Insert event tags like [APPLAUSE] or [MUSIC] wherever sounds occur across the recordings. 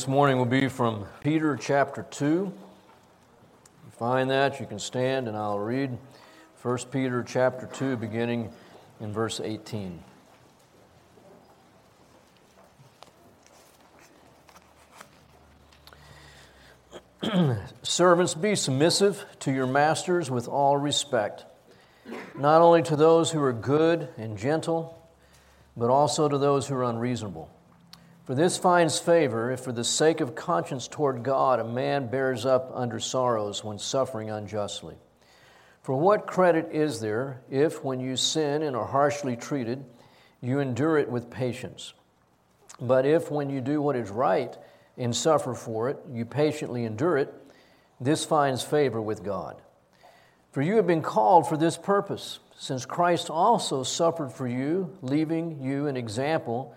This morning will be from Peter chapter 2. You find that, you can stand and I'll read 1 Peter chapter 2, beginning in verse 18. [CLEARS THROAT] Servants, be submissive to your masters with all respect, not only to those who are good and gentle, but also to those who are unreasonable. For this finds favor if, for the sake of conscience toward God, a man bears up under sorrows when suffering unjustly. For what credit is there if, when you sin and are harshly treated, you endure it with patience? But if, when you do what is right and suffer for it, you patiently endure it, this finds favor with God. For you have been called for this purpose, since Christ also suffered for you, leaving you an example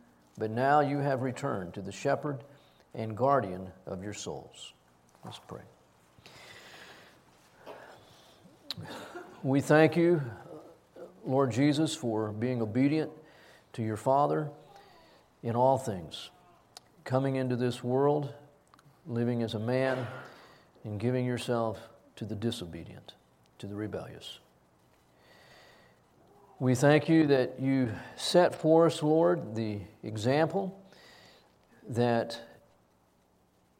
but now you have returned to the shepherd and guardian of your souls. Let's pray. We thank you, Lord Jesus, for being obedient to your Father in all things, coming into this world, living as a man, and giving yourself to the disobedient, to the rebellious. We thank you that you set for us, Lord, the example that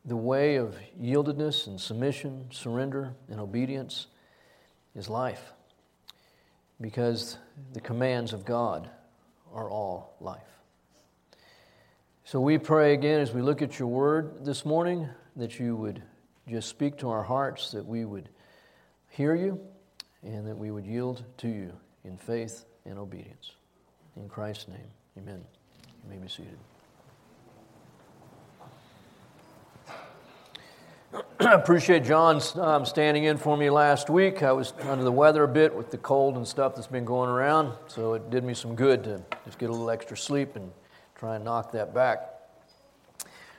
the way of yieldedness and submission, surrender, and obedience is life. Because the commands of God are all life. So we pray again as we look at your word this morning that you would just speak to our hearts, that we would hear you, and that we would yield to you in faith and obedience. In Christ's name, amen. You may be seated. I [CLEARS THROAT] appreciate John um, standing in for me last week. I was under the weather a bit with the cold and stuff that's been going around, so it did me some good to just get a little extra sleep and try and knock that back.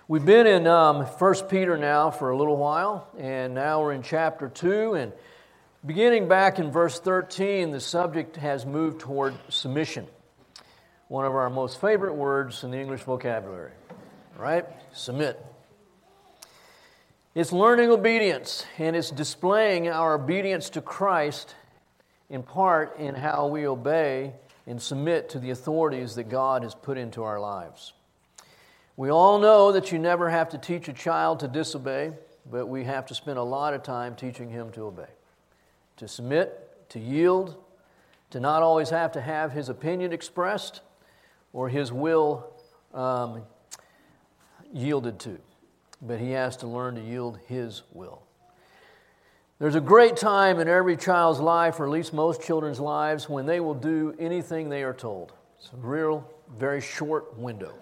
We've been in um, 1 Peter now for a little while, and now we're in chapter 2, and Beginning back in verse 13, the subject has moved toward submission, one of our most favorite words in the English vocabulary, right? Submit. It's learning obedience, and it's displaying our obedience to Christ in part in how we obey and submit to the authorities that God has put into our lives. We all know that you never have to teach a child to disobey, but we have to spend a lot of time teaching him to obey to submit, to yield, to not always have to have his opinion expressed or his will um, yielded to, but he has to learn to yield his will. There's a great time in every child's life, or at least most children's lives, when they will do anything they are told. It's a real, very short window.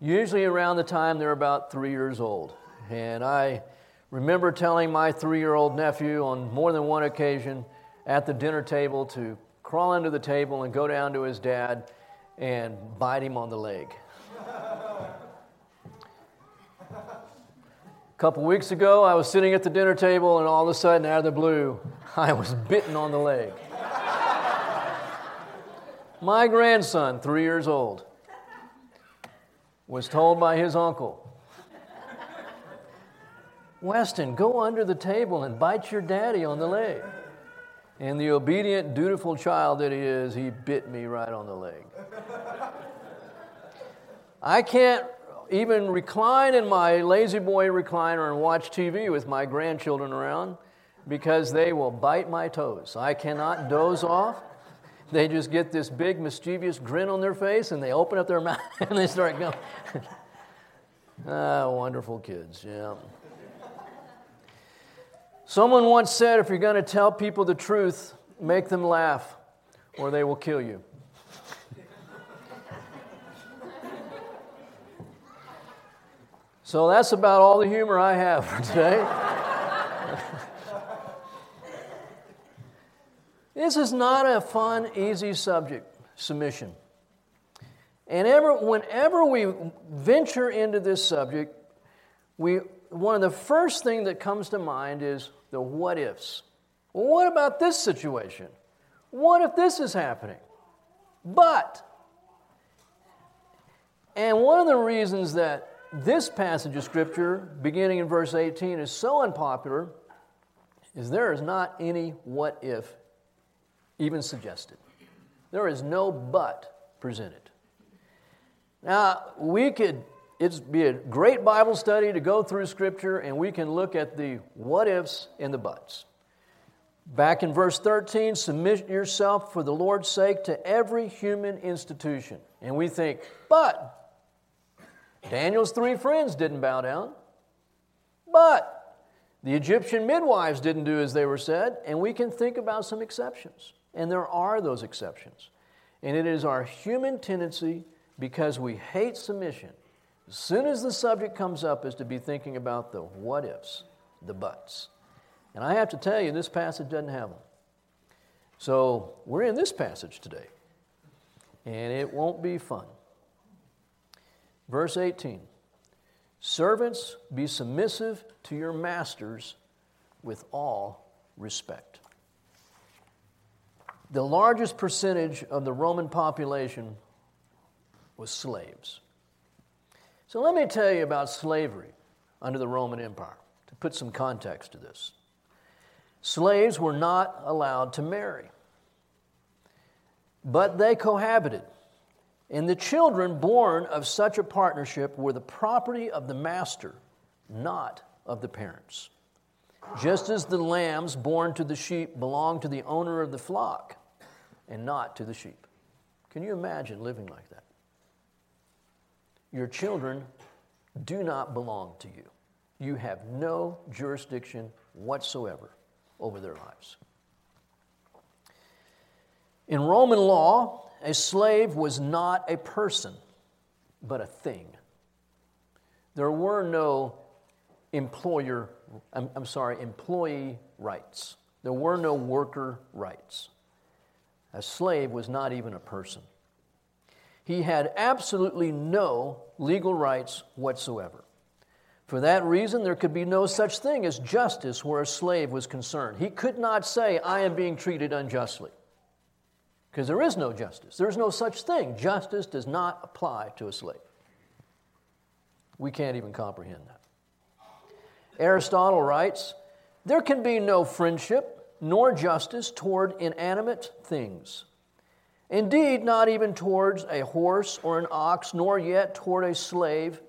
Usually around the time they're about three years old. And I remember telling my three year old nephew on more than one occasion at the dinner table to crawl under the table and go down to his dad and bite him on the leg. A couple weeks ago, I was sitting at the dinner table, and all of a sudden, out of the blue, [LAUGHS] I was bitten on the leg. My grandson, three years old, was told by his uncle Weston, go under the table and bite your daddy on the leg. And the obedient, dutiful child that he is, he bit me right on the leg. I can't even recline in my La-Z-Boy recliner and watch TV with my grandchildren around because they will bite my toes. I cannot doze off. They just get this big, mischievous grin on their face and they open up their [LAUGHS] mouth and they start going. [LAUGHS] ah, wonderful kids, yeah. Someone once said if you're going to tell people the truth, make them laugh or they will kill you. So that's about all the humor I have for today. this is not a fun, easy subject, submission. And ever, whenever we venture into this subject, we, one of the first things that comes to mind is the what ifs. Well, what about this situation? What if this is happening? But, and one of the reasons that this passage of Scripture, beginning in verse 18, is so unpopular is there is not any what if even suggested. There is no but presented. Now, we could, it'd be a great Bible study to go through Scripture and we can look at the what ifs and the buts. Back in verse 13, submit yourself for the Lord's sake to every human institution. And we think, but Daniel's three friends didn't bow down. But the Egyptian midwives didn't do as they were said, and we can think about some exceptions. And there are those exceptions. And it is our human tendency, because we hate submission, as soon as the subject comes up, is to be thinking about the what ifs, the buts. And I have to tell you, this passage doesn't have them. So we're in this passage today, and it won't be fun. Verse 18 Servants, be submissive to your masters with all respect. The largest percentage of the Roman population was slaves. So let me tell you about slavery under the Roman Empire to put some context to this. Slaves were not allowed to marry, but they cohabited. And the children born of such a partnership were the property of the master, not of the parents. Just as the lambs born to the sheep belong to the owner of the flock and not to the sheep. Can you imagine living like that? Your children do not belong to you. You have no jurisdiction whatsoever over their lives. In Roman law, a slave was not a person, but a thing. There were no employer, I'm, I'm, sorry, employee rights. There were no worker rights. A slave was not even a person. He had absolutely no legal rights whatsoever. For that reason, there could be no such thing as justice where a slave was concerned. He could not say, I am being treated unjustly. Because there is no justice. There's no such thing. Justice does not apply to a slave. We can't even comprehend that. Aristotle writes There can be no friendship nor justice toward inanimate things. Indeed, not even towards a horse or an ox, nor yet toward a slave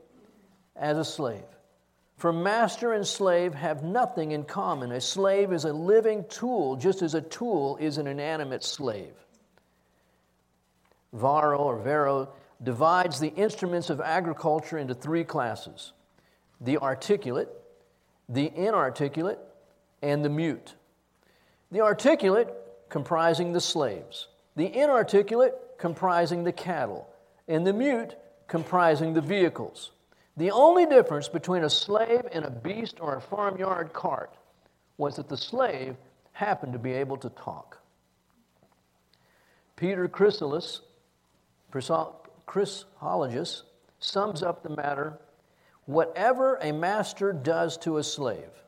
as a slave. For master and slave have nothing in common. A slave is a living tool, just as a tool is an inanimate slave. Varro or Varro divides the instruments of agriculture into three classes the articulate, the inarticulate, and the mute. The articulate comprising the slaves, the inarticulate comprising the cattle, and the mute comprising the vehicles. The only difference between a slave and a beast or a farmyard cart was that the slave happened to be able to talk. Peter Chrysalis, Chrysologus, sums up the matter whatever a master does to a slave,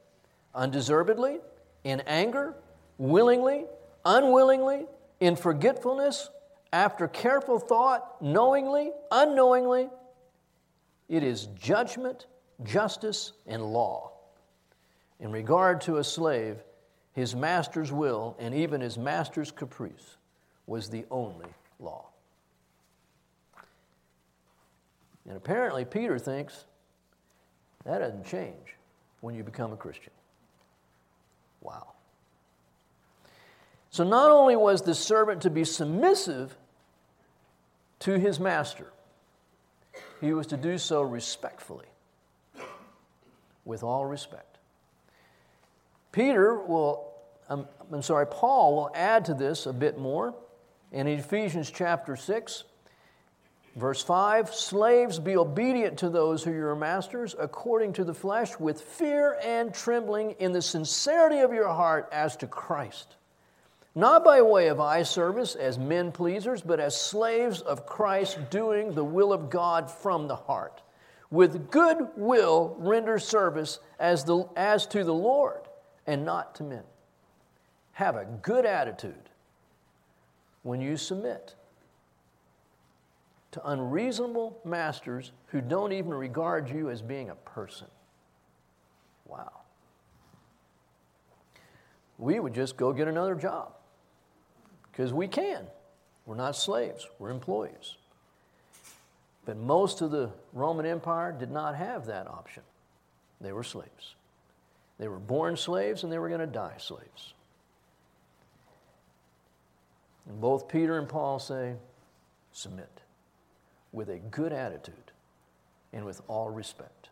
undeservedly, in anger, willingly, unwillingly, in forgetfulness, after careful thought, knowingly, unknowingly, it is judgment, justice, and law. In regard to a slave, his master's will and even his master's caprice was the only law. And apparently, Peter thinks that doesn't change when you become a Christian. Wow. So, not only was the servant to be submissive to his master, he was to do so respectfully, with all respect. Peter will, I'm, I'm, sorry, Paul will add to this a bit more in Ephesians chapter 6. Verse 5 Slaves, be obedient to those who are your masters according to the flesh, with fear and trembling, in the sincerity of your heart as to Christ. Not by way of eye service as men pleasers, but as slaves of Christ, doing the will of God from the heart. With good will, render service as, the, as to the Lord and not to men. Have a good attitude when you submit to unreasonable masters who don't even regard you as being a person. Wow. We would just go get another job because we can. We're not slaves, we're employees. But most of the Roman Empire did not have that option. They were slaves. They were born slaves and they were going to die slaves. And both Peter and Paul say, submit with a good attitude and with all respect.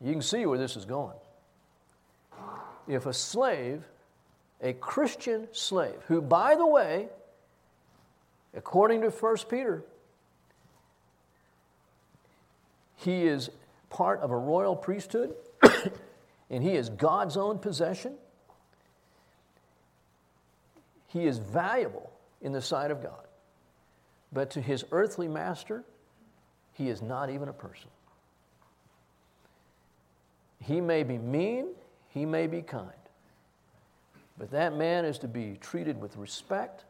You can see where this is going. If a slave, a Christian slave, who, by the way, according to 1 Peter, he is part of a royal priesthood [COUGHS] and he is God's own possession. He is valuable in the sight of God. But to his earthly master, he is not even a person. He may be mean, he may be kind, but that man is to be treated with respect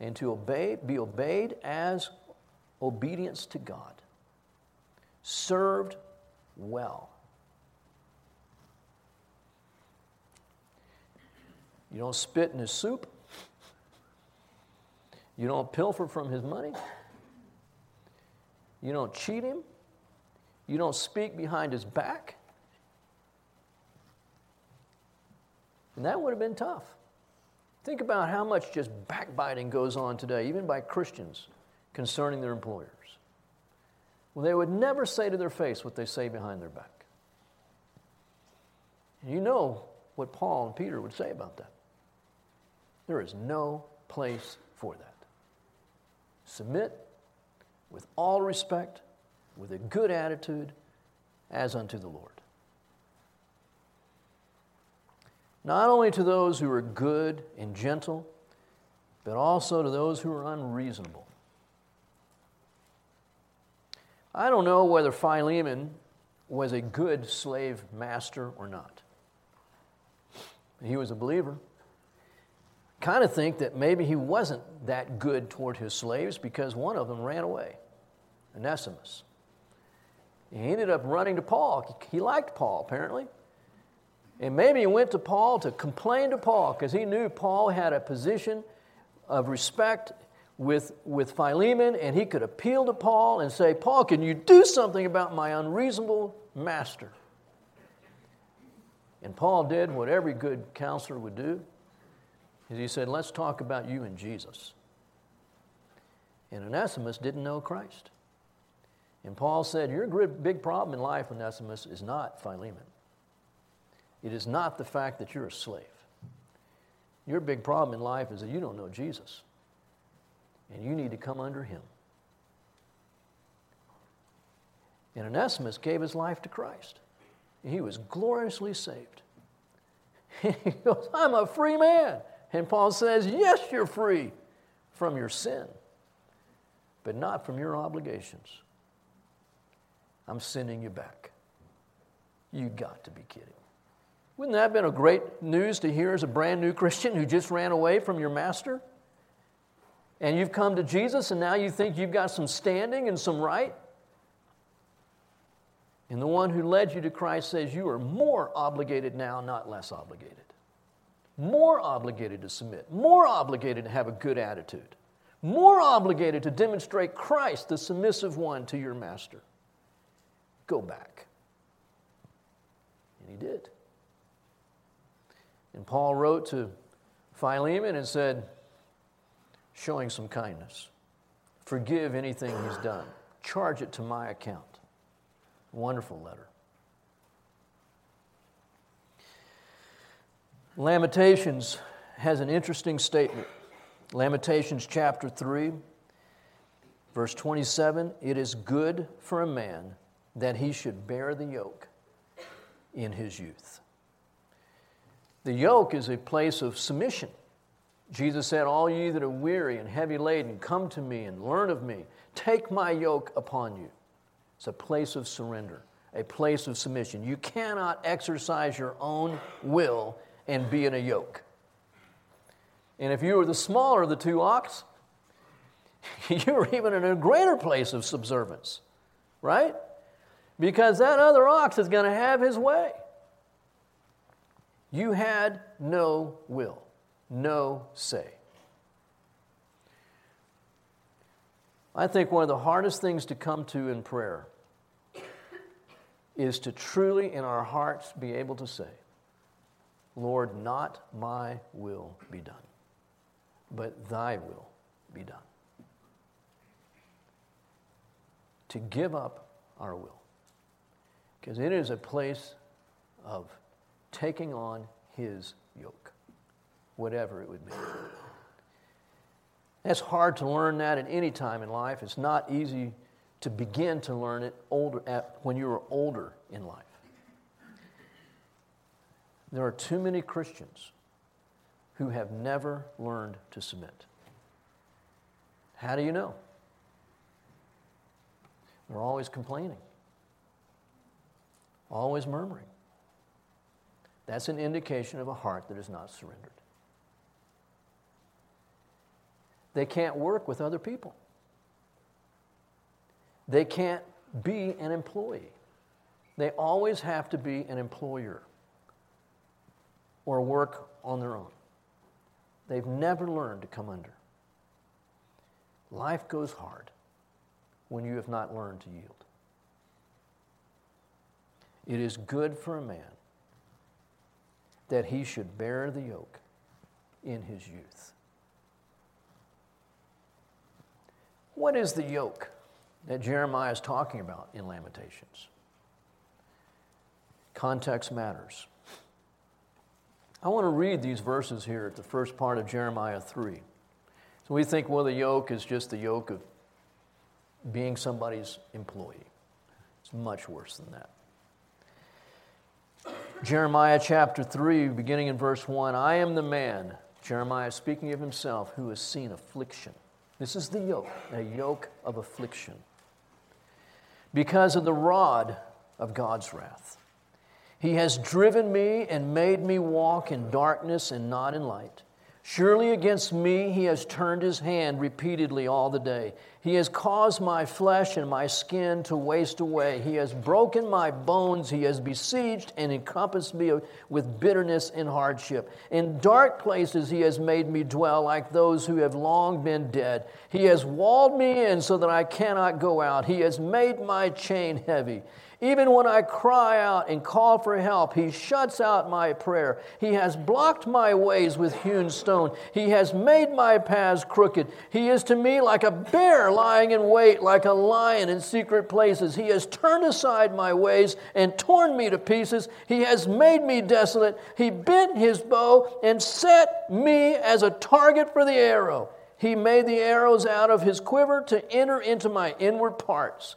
and to obey, be obeyed as obedience to God, served well. You don't spit in his soup. You don't pilfer from his money. You don't cheat him. You don't speak behind his back. And that would have been tough. Think about how much just backbiting goes on today, even by Christians, concerning their employers. Well, they would never say to their face what they say behind their back. And you know what Paul and Peter would say about that. There is no place for that. Submit with all respect, with a good attitude, as unto the Lord. Not only to those who are good and gentle, but also to those who are unreasonable. I don't know whether Philemon was a good slave master or not. He was a believer kind of think that maybe he wasn't that good toward his slaves because one of them ran away, Onesimus. He ended up running to Paul. He liked Paul, apparently. And maybe he went to Paul to complain to Paul because he knew Paul had a position of respect with, with Philemon, and he could appeal to Paul and say, Paul, can you do something about my unreasonable master? And Paul did what every good counselor would do he said, Let's talk about you and Jesus. And Onesimus didn't know Christ. And Paul said, Your big problem in life, Onesimus, is not Philemon. It is not the fact that you're a slave. Your big problem in life is that you don't know Jesus. And you need to come under him. And Onesimus gave his life to Christ. He was gloriously saved. [LAUGHS] he goes, I'm a free man. And Paul says, Yes, you're free from your sin, but not from your obligations. I'm sending you back. You got to be kidding. Wouldn't that have been a great news to hear as a brand new [LAUGHS] Christian who just ran away from your master? And you've come to Jesus and now you think you've got some standing and some right? And the one who led you to Christ says you are more obligated now, not less obligated more obligated to submit, more obligated to have a good attitude, more obligated to demonstrate Christ, the submissive one, to your master. Go back. And he did. And Paul wrote to Philemon and said, showing some kindness, forgive anything he's done, charge it to my account. Wonderful letter. Lamentations has an interesting statement. Lamentations chapter 3. Verse 27 It is good for a man that he should bear the yoke in his youth. The yoke is a place of submission. Jesus said, All ye that are weary and heavy laden, come to me and learn of me. Take my yoke upon you. It's a place of surrender, a place of submission. You cannot exercise your own will and be in a yoke. And if you are the smaller of the two ox, [LAUGHS] you're even in a greater place of subservience, right? Because that other ox is going to have his way. You had no will, no say. I think one of the hardest things to come to in prayer is to truly in our hearts be able to say, Lord, not my will be done, but thy will be done. To give up our will. Because it is a place of taking on his yoke, whatever it would be. It's hard to learn that at any time in life. It's not easy to begin to learn it older, at, when you are older in life. There are too many Christians who have never learned to submit. How do you know? They're always complaining, always murmuring. That's an indication of a heart that is not surrendered. They can't work with other people. They can't be an employee. They always have to be an employer or work on their own. They've never learned to come under. Life goes hard when you have not learned to yield. It is good for a man that he should bear the yoke in his youth. What is the yoke that Jeremiah is talking about in Lamentations? Context matters. I want to read these verses here at the first part of Jeremiah 3. So we think, well, the yoke is just the yoke of being somebody's employee. It's much worse than that. Jeremiah chapter 3, beginning in verse 1 I am the man, Jeremiah speaking of himself, who has seen affliction. This is the yoke, a yoke of affliction. Because of the rod of God's wrath. He has driven me and made me walk in darkness and not in light. Surely against me he has turned his hand repeatedly all the day. He has caused my flesh and my skin to waste away. He has broken my bones. He has besieged and encompassed me with bitterness and hardship. In dark places he has made me dwell like those who have long been dead. He has walled me in so that I cannot go out. He has made my chain heavy. Even when I cry out and call for help, he shuts out my prayer. He has blocked my ways with hewn stone. He has made my paths crooked. He is to me like a bear lying in wait, like a lion in secret places. He has turned aside my ways and torn me to pieces. He has made me desolate. He bent his bow and set me as a target for the arrow. He made the arrows out of his quiver to enter into my inward parts.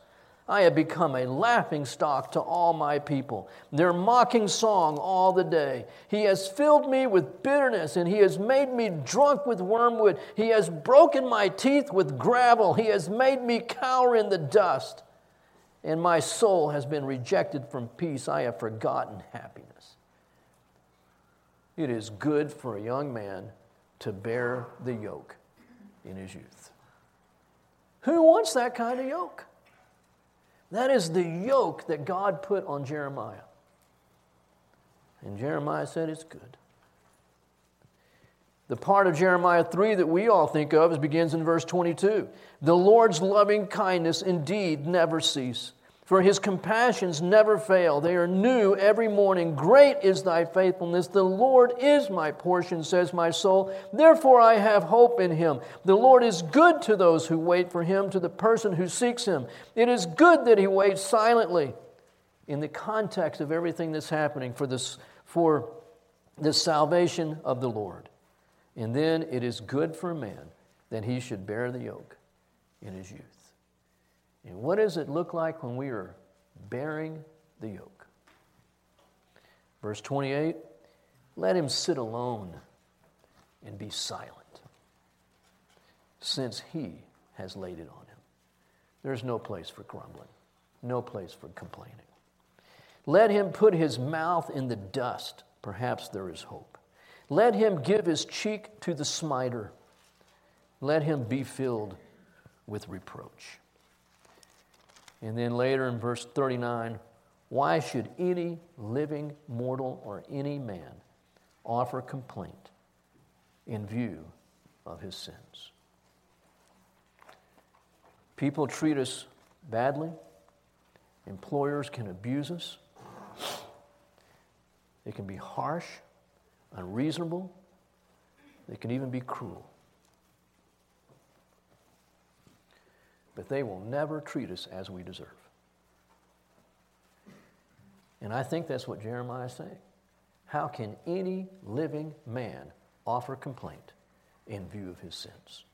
I have become a laughing stock to all my people, their mocking song all the day. He has filled me with bitterness, and he has made me drunk with wormwood. He has broken my teeth with gravel. He has made me cower in the dust. And my soul has been rejected from peace. I have forgotten happiness. It is good for a young man to bear the yoke in his youth. Who wants that kind of yoke? That is the yoke that God put on Jeremiah. And Jeremiah said, It's good. The part of Jeremiah 3 that we all think of begins in verse 22. The Lord's loving kindness indeed never cease for his compassions never fail. They are new every morning. Great is thy faithfulness. The Lord is my portion, says my soul. Therefore I have hope in him. The Lord is good to those who wait for him, to the person who seeks him. It is good that he waits silently. In the context of everything that's happening for this, for the salvation of the Lord. And then it is good for a man that he should bear the yoke in his youth. And what does it look like when we are bearing the yoke? Verse 28 Let him sit alone and be silent, since he has laid it on him. There's no place for grumbling, no place for complaining. Let him put his mouth in the dust. Perhaps there is hope. Let him give his cheek to the smiter. Let him be filled with reproach. And then later in verse 39, why should any living mortal or any man offer complaint in view of his sins? People treat us badly, employers can abuse us, they can be harsh, unreasonable, they can even be cruel. But they will never treat us as we deserve. And I think that's what Jeremiah is saying. How can any living man offer complaint in view of his sins?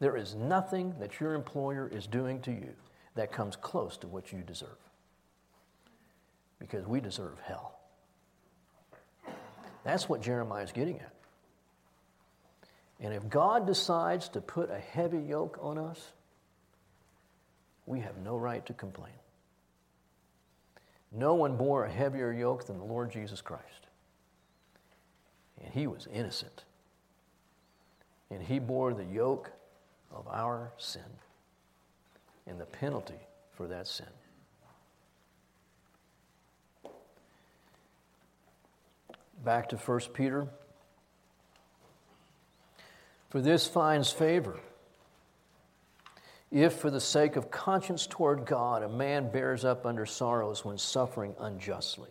There is nothing that your employer is doing to you that comes close to what you deserve. Because we deserve hell. That's what Jeremiah is getting at. And if God decides to put a heavy yoke on us, we have no right to complain. No one bore a heavier yoke than the Lord Jesus Christ. And he was innocent. And he bore the yoke of our sin and the penalty for that sin. Back to 1 Peter. For this finds favor. If, for the sake of conscience toward God, a man bears up under sorrows when suffering unjustly.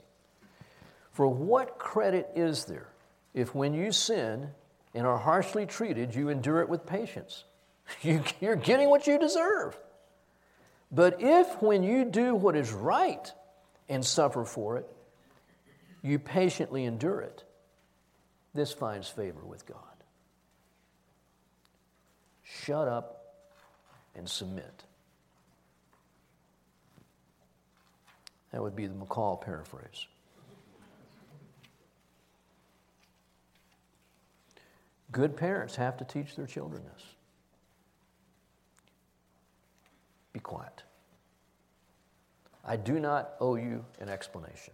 For what credit is there if, when you sin and are harshly treated, you endure it with patience? [LAUGHS] You, are getting what you deserve. But if, when you do what is right and suffer for it, you patiently endure it, this finds favor with God. Shut up and submit. That would be the McCall paraphrase. Good parents have to teach their children this. Be quiet. I do not owe you an explanation.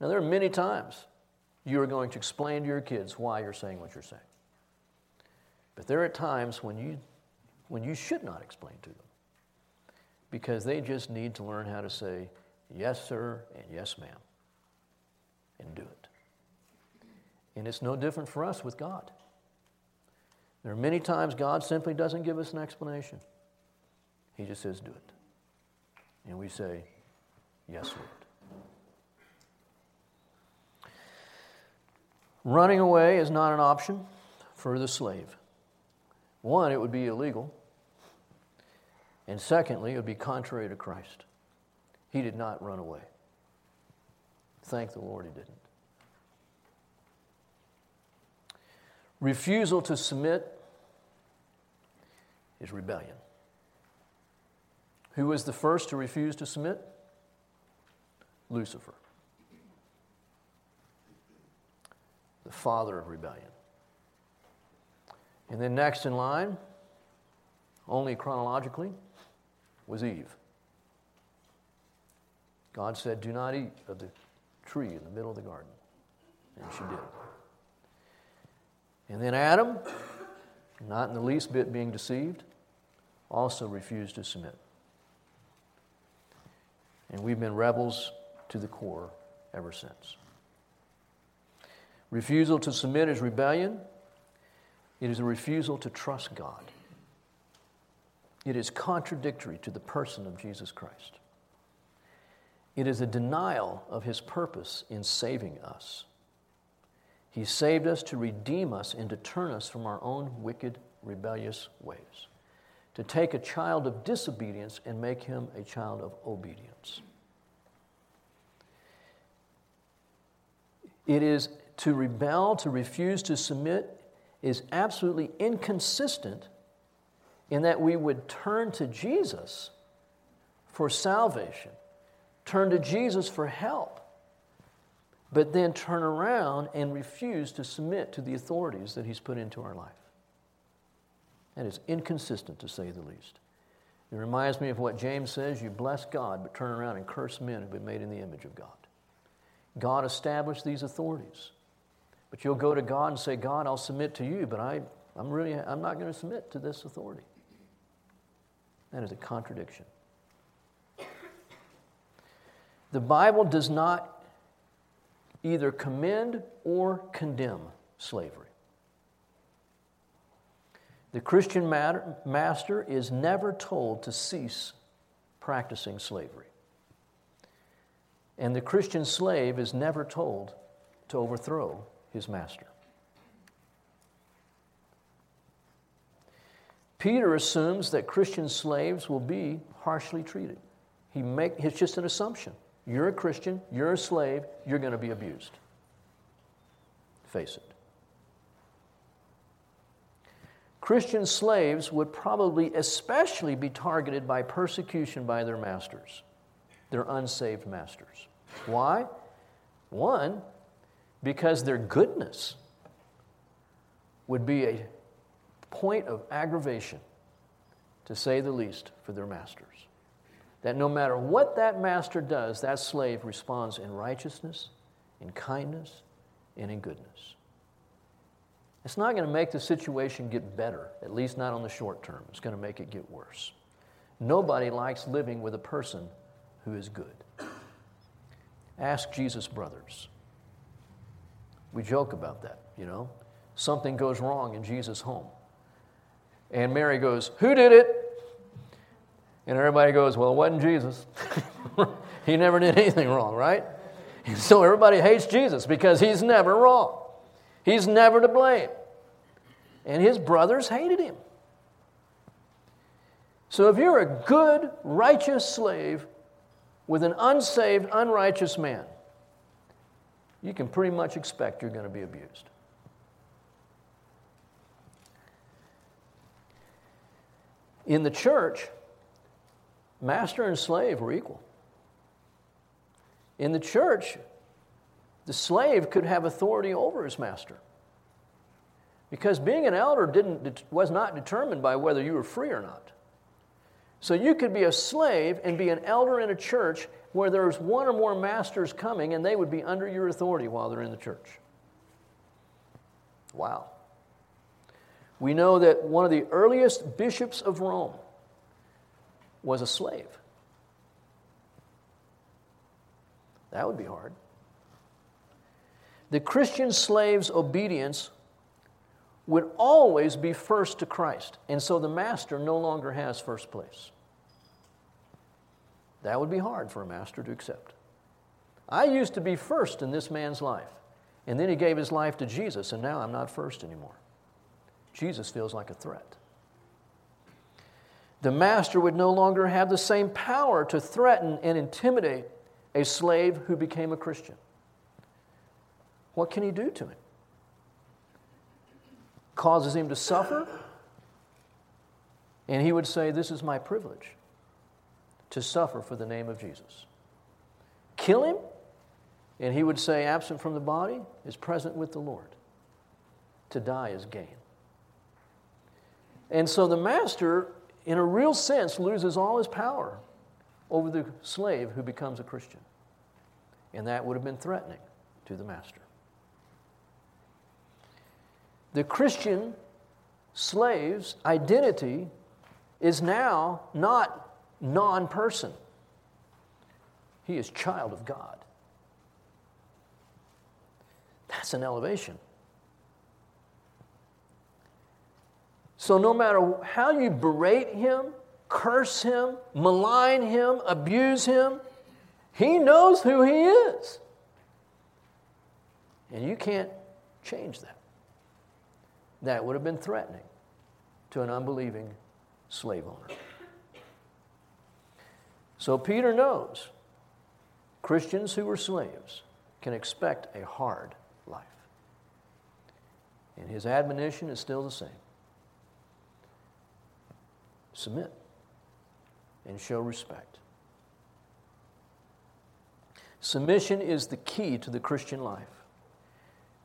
Now, there are many times you are going to explain to your kids why you're saying what you're saying. But there are times when you, when you should not explain to them because they just need to learn how to say yes, sir, and yes, ma'am, and do it. And it's no different for us with God. There are many times God simply doesn't give us an explanation. He just says, do it. And we say, yes, Lord. Running away is not an option for the slave. One, it would be illegal. And secondly, it would be contrary to Christ. He did not run away. Thank the Lord he didn't. Refusal to submit is rebellion. Who was the first to refuse to submit? Lucifer, the father of rebellion. And then next in line, only chronologically, was Eve. God said, Do not eat of the tree in the middle of the garden. And she did. And then Adam, not in the least bit being deceived, also refused to submit. And we've been rebels to the core ever since. Refusal to submit is rebellion. It is a refusal to trust God. It is contradictory to the person of Jesus Christ. It is a denial of his purpose in saving us. He saved us to redeem us and to turn us from our own wicked, rebellious ways to take a child of disobedience and make him a child of obedience. It is to rebel, to refuse to submit, is absolutely inconsistent in that we would turn to Jesus for salvation, turn to Jesus for help, but then turn around and refuse to submit to the authorities that He's put into our life. That is inconsistent, to say the least. It reminds me of what James says you bless God, but turn around and curse men who've been made in the image of God. God established these authorities. But you'll go to God and say, God, I'll submit to you, but I, I'm really I'm not going to submit to this authority. That is a contradiction. The Bible does not either commend or condemn slavery. The Christian matter, master is never told to cease practicing slavery. And the Christian slave is never told to overthrow his master. Peter assumes that Christian slaves will be harshly treated. He make, it's just an assumption. You're a Christian, you're a slave, you're going to be abused. Face it. Christian slaves would probably especially be targeted by persecution by their masters, their unsaved masters. Why? One, because their goodness would be a point of aggravation, to say the least, for their masters. That no matter what that master does, that slave responds in righteousness, in kindness, and in goodness. It's not going to make the situation get better, at least not on the short term. It's going to make it get worse. Nobody likes living with a person who is good. Ask Jesus' brothers. We joke about that, you know. Something goes wrong in Jesus' home. And Mary goes, Who did it? And everybody goes, Well, it wasn't Jesus. [LAUGHS] he never did anything wrong, right? And so everybody hates Jesus because he's never wrong. He's never to blame. And his brothers hated him. So if you're a good, righteous slave with an unsaved, unrighteous man, you can pretty much expect you're going to be abused. In the church, master and slave were equal. In the church, the slave could have authority over his master. Because being an elder didn't, was not determined by whether you were free or not. So you could be a slave and be an elder in a church where there's one or more masters coming and they would be under your authority while they're in the church. Wow. We know that one of the earliest bishops of Rome was a slave. That would be hard. The Christian slave's obedience would always be first to Christ, and so the master no longer has first place. That would be hard for a master to accept. I used to be first in this man's life, and then he gave his life to Jesus, and now I'm not first anymore. Jesus feels like a threat. The master would no longer have the same power to threaten and intimidate a slave who became a Christian. What can he do to him? Causes him to suffer? And he would say, This is my privilege to suffer for the name of Jesus. Kill him? And he would say, Absent from the body is present with the Lord. To die is gain. And so the master, in a real sense, loses all his power over the slave who becomes a Christian. And that would have been threatening to the master. The Christian slave's identity is now not non person, he is child of God. That's an elevation. So, no matter how you berate him, curse him, malign him, abuse him, he knows who he is. And you can't change that. That would have been threatening to an unbelieving slave owner. So Peter knows Christians who were slaves can expect a hard life. And his admonition is still the same. Submit and show respect. Submission is the key to the Christian life.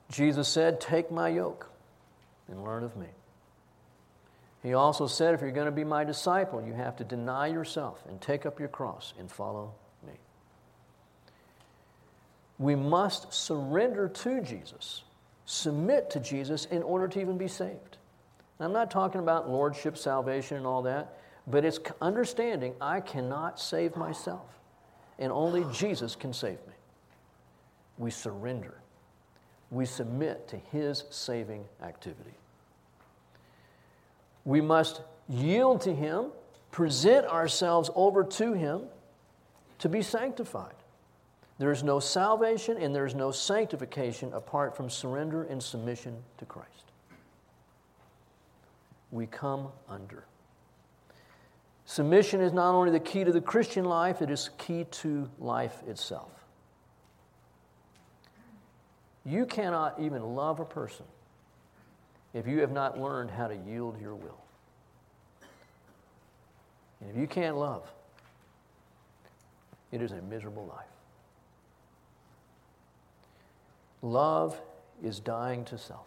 Jesus said, Take my yoke and learn of me. He also said, If you're going to be my disciple, you have to deny yourself and take up your cross and follow me. We must surrender to Jesus, submit to Jesus in order to even be saved. I'm not talking about lordship, salvation, and all that, but it's understanding I cannot save myself, and only Jesus can save me. We surrender, we submit to His saving activity. We must yield to Him, present ourselves over to Him to be sanctified. There is no salvation and there is no sanctification apart from surrender and submission to Christ we come under. Submission is not only the key to the Christian life, it is key to life itself. You cannot even love a person if you have not learned how to yield your will. And if you can't love, it is a miserable life. Love is dying to self.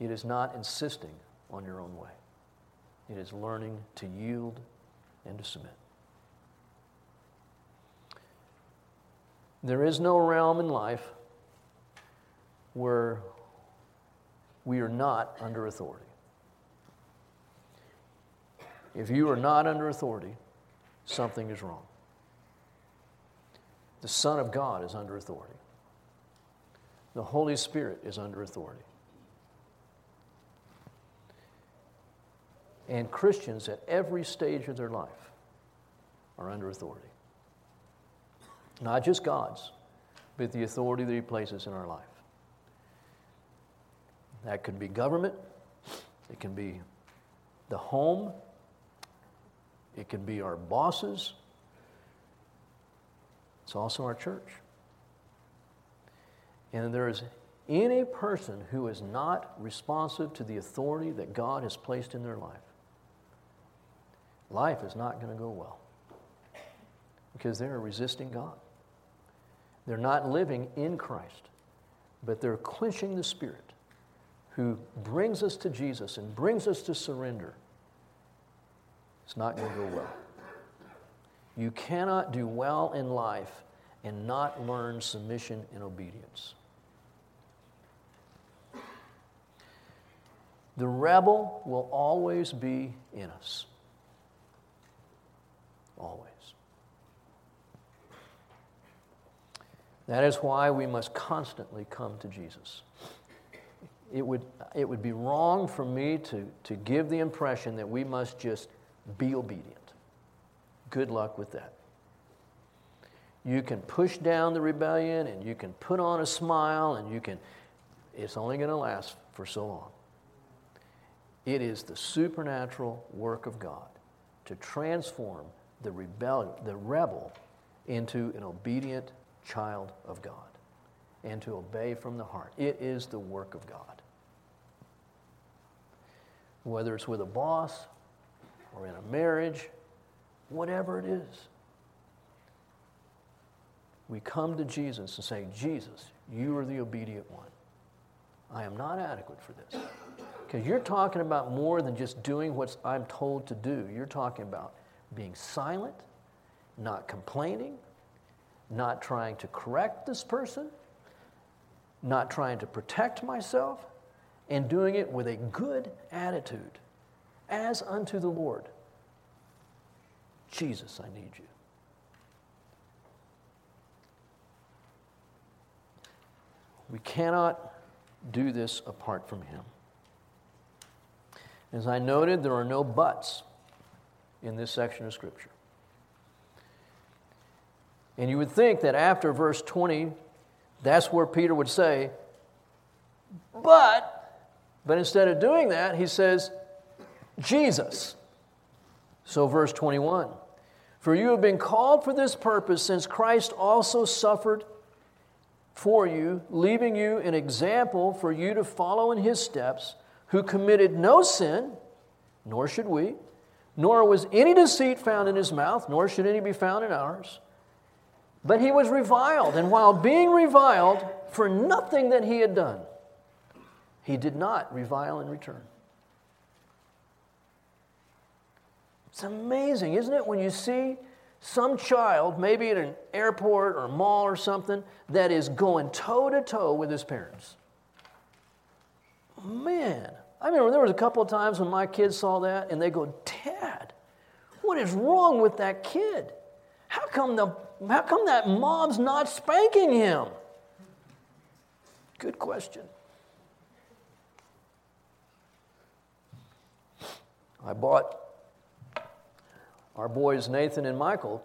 It is not insisting on your own way, it is learning to yield and to submit. There is no realm in life where we are not under authority. If you are not under authority, something is wrong. The Son of God is under authority. The Holy Spirit is under authority. And Christians at every stage of their life are under authority. Not just God's, but the authority that He places in our life. That could be government, it can be the home, it can be our bosses, it's also our church. And there is any person who is not responsive to the authority that God has placed in their life life is not going to go well because they're resisting God. They're not living in Christ, but they're quenching the Spirit who brings us to Jesus and brings us to surrender. It's not going to go well. You cannot do well in life and not learn submission and obedience. The rebel will always be in us always. That is why we must constantly come to Jesus. It would, it would be wrong for me to, to give the impression that we must just be obedient. Good luck with that. You can push down the rebellion and you can put on a smile and you can, it's only going to last for so long. It is the supernatural work of God to transform the rebellion, the rebel into an obedient child of God and to obey from the heart. It is the work of God. Whether it's with a boss or in a marriage, whatever it is, we come to Jesus and say, Jesus, you are the obedient one. I am not adequate for this. Because you're talking about more than just doing what I'm told to do. You're talking about being silent, not complaining, not trying to correct this person, not trying to protect myself, and doing it with a good attitude, as unto the Lord. Jesus, I need you. We cannot do this apart from Him. As I noted, there are no buts in this section of Scripture. And you would think that after verse 20, that's where Peter would say, but, but instead of doing that, he says, Jesus. So, verse 21 For you have been called for this purpose, since Christ also suffered for you, leaving you an example for you to follow in his steps, who committed no sin nor should we, nor was any deceit found in his mouth, nor should any be found in ours. But he was reviled, and while being reviled for nothing that he had done, he did not revile in return. It's amazing, isn't it, when you see some child, maybe at an airport or mall or something, that is going toe to toe with his parents. Man, I remember there was a couple of times when my kids saw that and they go, Dad, what is wrong with that kid? How come, the, how come that mom's not spanking him? Good question. I bought our boys, Nathan and Michael,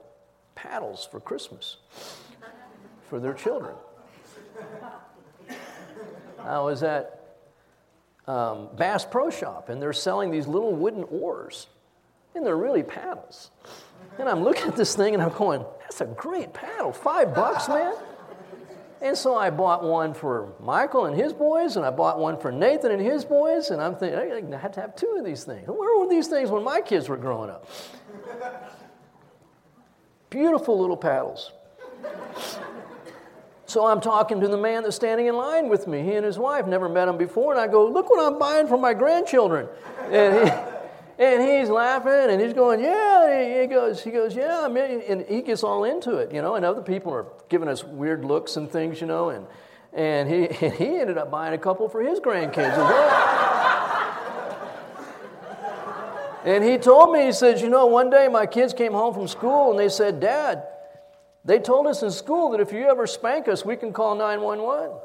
paddles for Christmas for their children. I was at um, Bass Pro Shop, and they're selling these little wooden oars, and they're really paddles. And I'm looking at this thing, and I'm going, "That's a great paddle, five bucks, man." And so I bought one for Michael and his boys, and I bought one for Nathan and his boys, and I'm thinking, I had to have two of these things. Where were these things when my kids were growing up? Beautiful little paddles. So I'm talking to the man that's standing in line with me. He and his wife never met him before, and I go, "Look what I'm buying for my grandchildren." And he, [LAUGHS] and he's laughing and he's going, "Yeah." He goes, "He goes, yeah." And he gets all into it, you know. And other people are giving us weird looks and things, you know. And and he [LAUGHS] and he ended up buying a couple for his grandkids as well. And he told me, he says, You know, one day my kids came home from school and they said, Dad, they told us in school that if you ever spank us, we can call 911.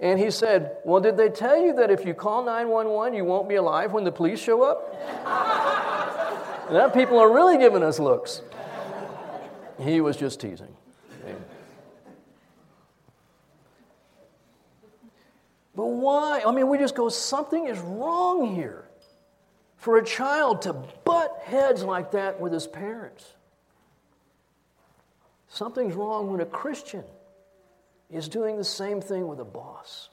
And he said, Well, did they tell you that if you call 911, you won't be alive when the police show up? [LAUGHS] now people are really giving us looks. He was just teasing. But why? I mean, we just go, something is wrong here for a child to butt heads like that with his parents. Something's wrong when a Christian is doing the same thing with a boss,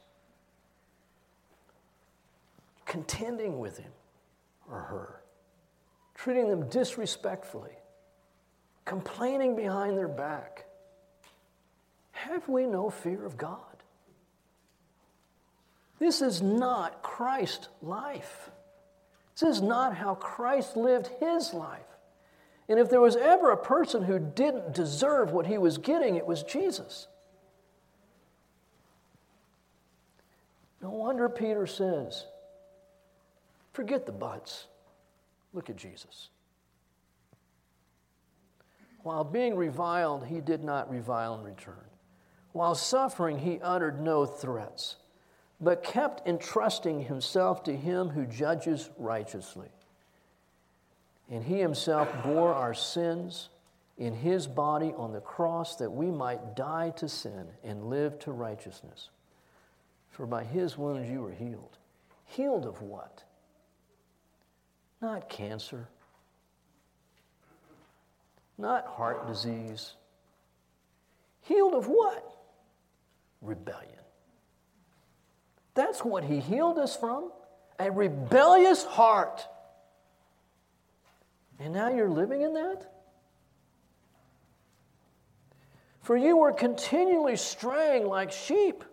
contending with him or her, treating them disrespectfully, complaining behind their back. Have we no fear of God? This is not Christ's life. This is not how Christ lived his life. And if there was ever a person who didn't deserve what he was getting, it was Jesus. No wonder Peter says, forget the buts. Look at Jesus. While being reviled, he did not revile in return. While suffering, he uttered no threats but kept entrusting himself to him who judges righteously. And he himself bore our sins in his body on the cross that we might die to sin and live to righteousness. For by his wounds you were healed. Healed of what? Not cancer, not heart disease. Healed of what? Rebellion. That's what He healed us from a rebellious heart. And now you're living in that? For you were continually straying like sheep,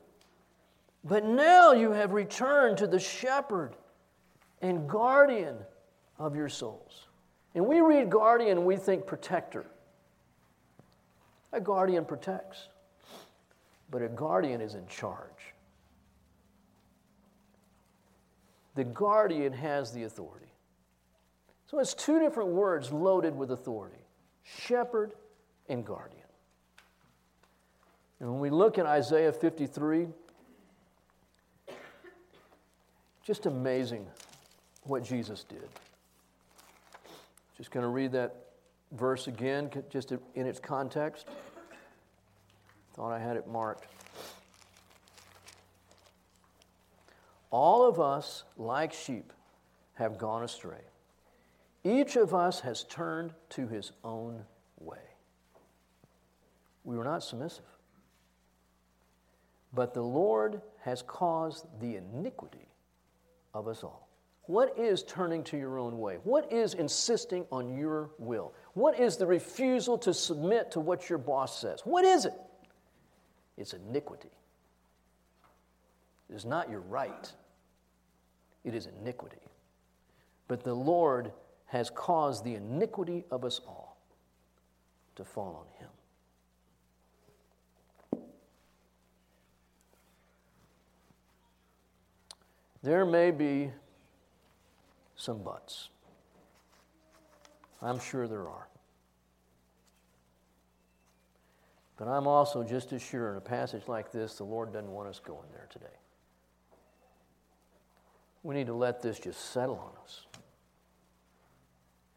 but now you have returned to the shepherd and guardian of your souls. And we read guardian, we think protector. A guardian protects, but a guardian is in charge. The guardian has the authority. So it's two different words loaded with authority shepherd and guardian. And when we look at Isaiah 53, just amazing what Jesus did. Just going to read that verse again, just in its context. Thought I had it marked. All of us, like sheep, have gone astray. Each of us has turned to his own way. We were not submissive. But the Lord has caused the iniquity of us all. What is turning to your own way? What is insisting on your will? What is the refusal to submit to what your boss says? What is it? It's iniquity. It is not your right, it is iniquity. But the Lord has caused the iniquity of us all to fall on him. There may be some buts. I'm sure there are. But I'm also just as sure in a passage like this, the Lord doesn't want us going there today. We need to let this just settle on us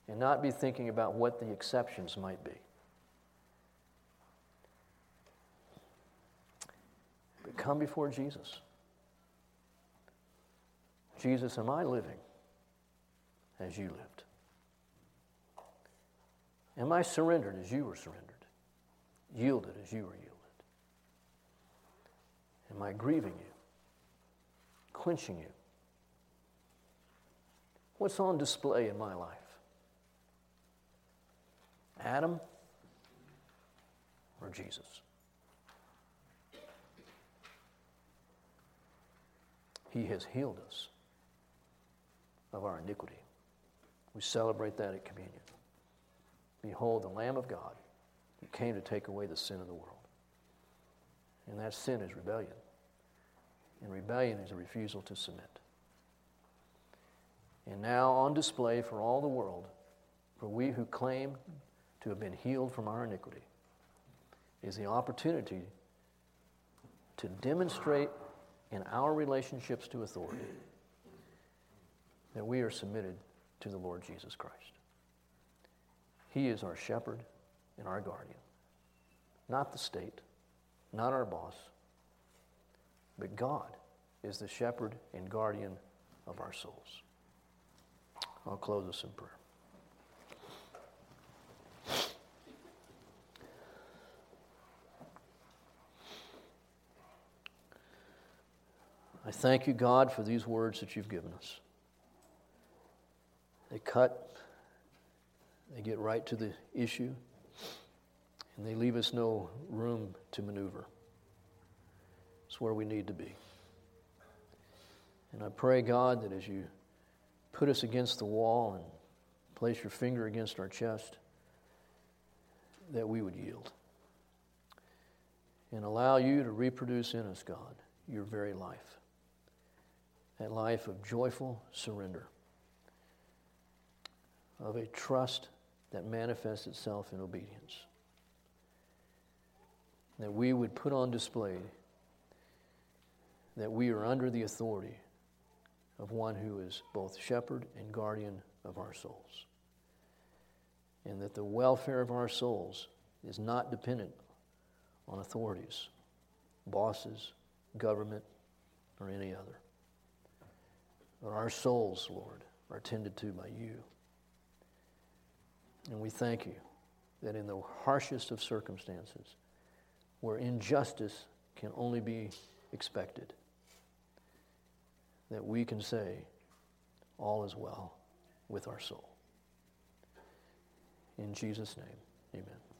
and not be thinking about what the exceptions might be. But come before Jesus. Jesus, am I living as you lived? Am I surrendered as you were surrendered? Yielded as you were yielded? Am I grieving you? Quenching you? What's on display in my life? Adam or Jesus? He has healed us of our iniquity. We celebrate that at communion. Behold, the Lamb of God who came to take away the sin of the world. And that sin is rebellion. And rebellion is a refusal to submit. And now on display for all the world, for we who claim to have been healed from our iniquity, is the opportunity to demonstrate in our relationships to authority that we are submitted to the Lord Jesus Christ. He is our shepherd and our guardian, not the state, not our boss, but God is the shepherd and guardian of our souls. I'll close us in prayer. I thank you, God, for these words that you've given us. They cut, they get right to the issue, and they leave us no room to maneuver. It's where we need to be. And I pray, God, that as you put us against the wall and place your finger against our chest, that we would yield and allow you to reproduce in us, God, your very life. That life of joyful surrender of a trust that manifests itself in obedience. That we would put on display that we are under the authority of one who is both shepherd and guardian of our souls. And that the welfare of our souls is not dependent on authorities, bosses, government, or any other. Our souls, Lord, are tended to by you. And we thank you that in the harshest of circumstances, where injustice can only be expected, that we can say, All is well with our soul. In Jesus' name, amen.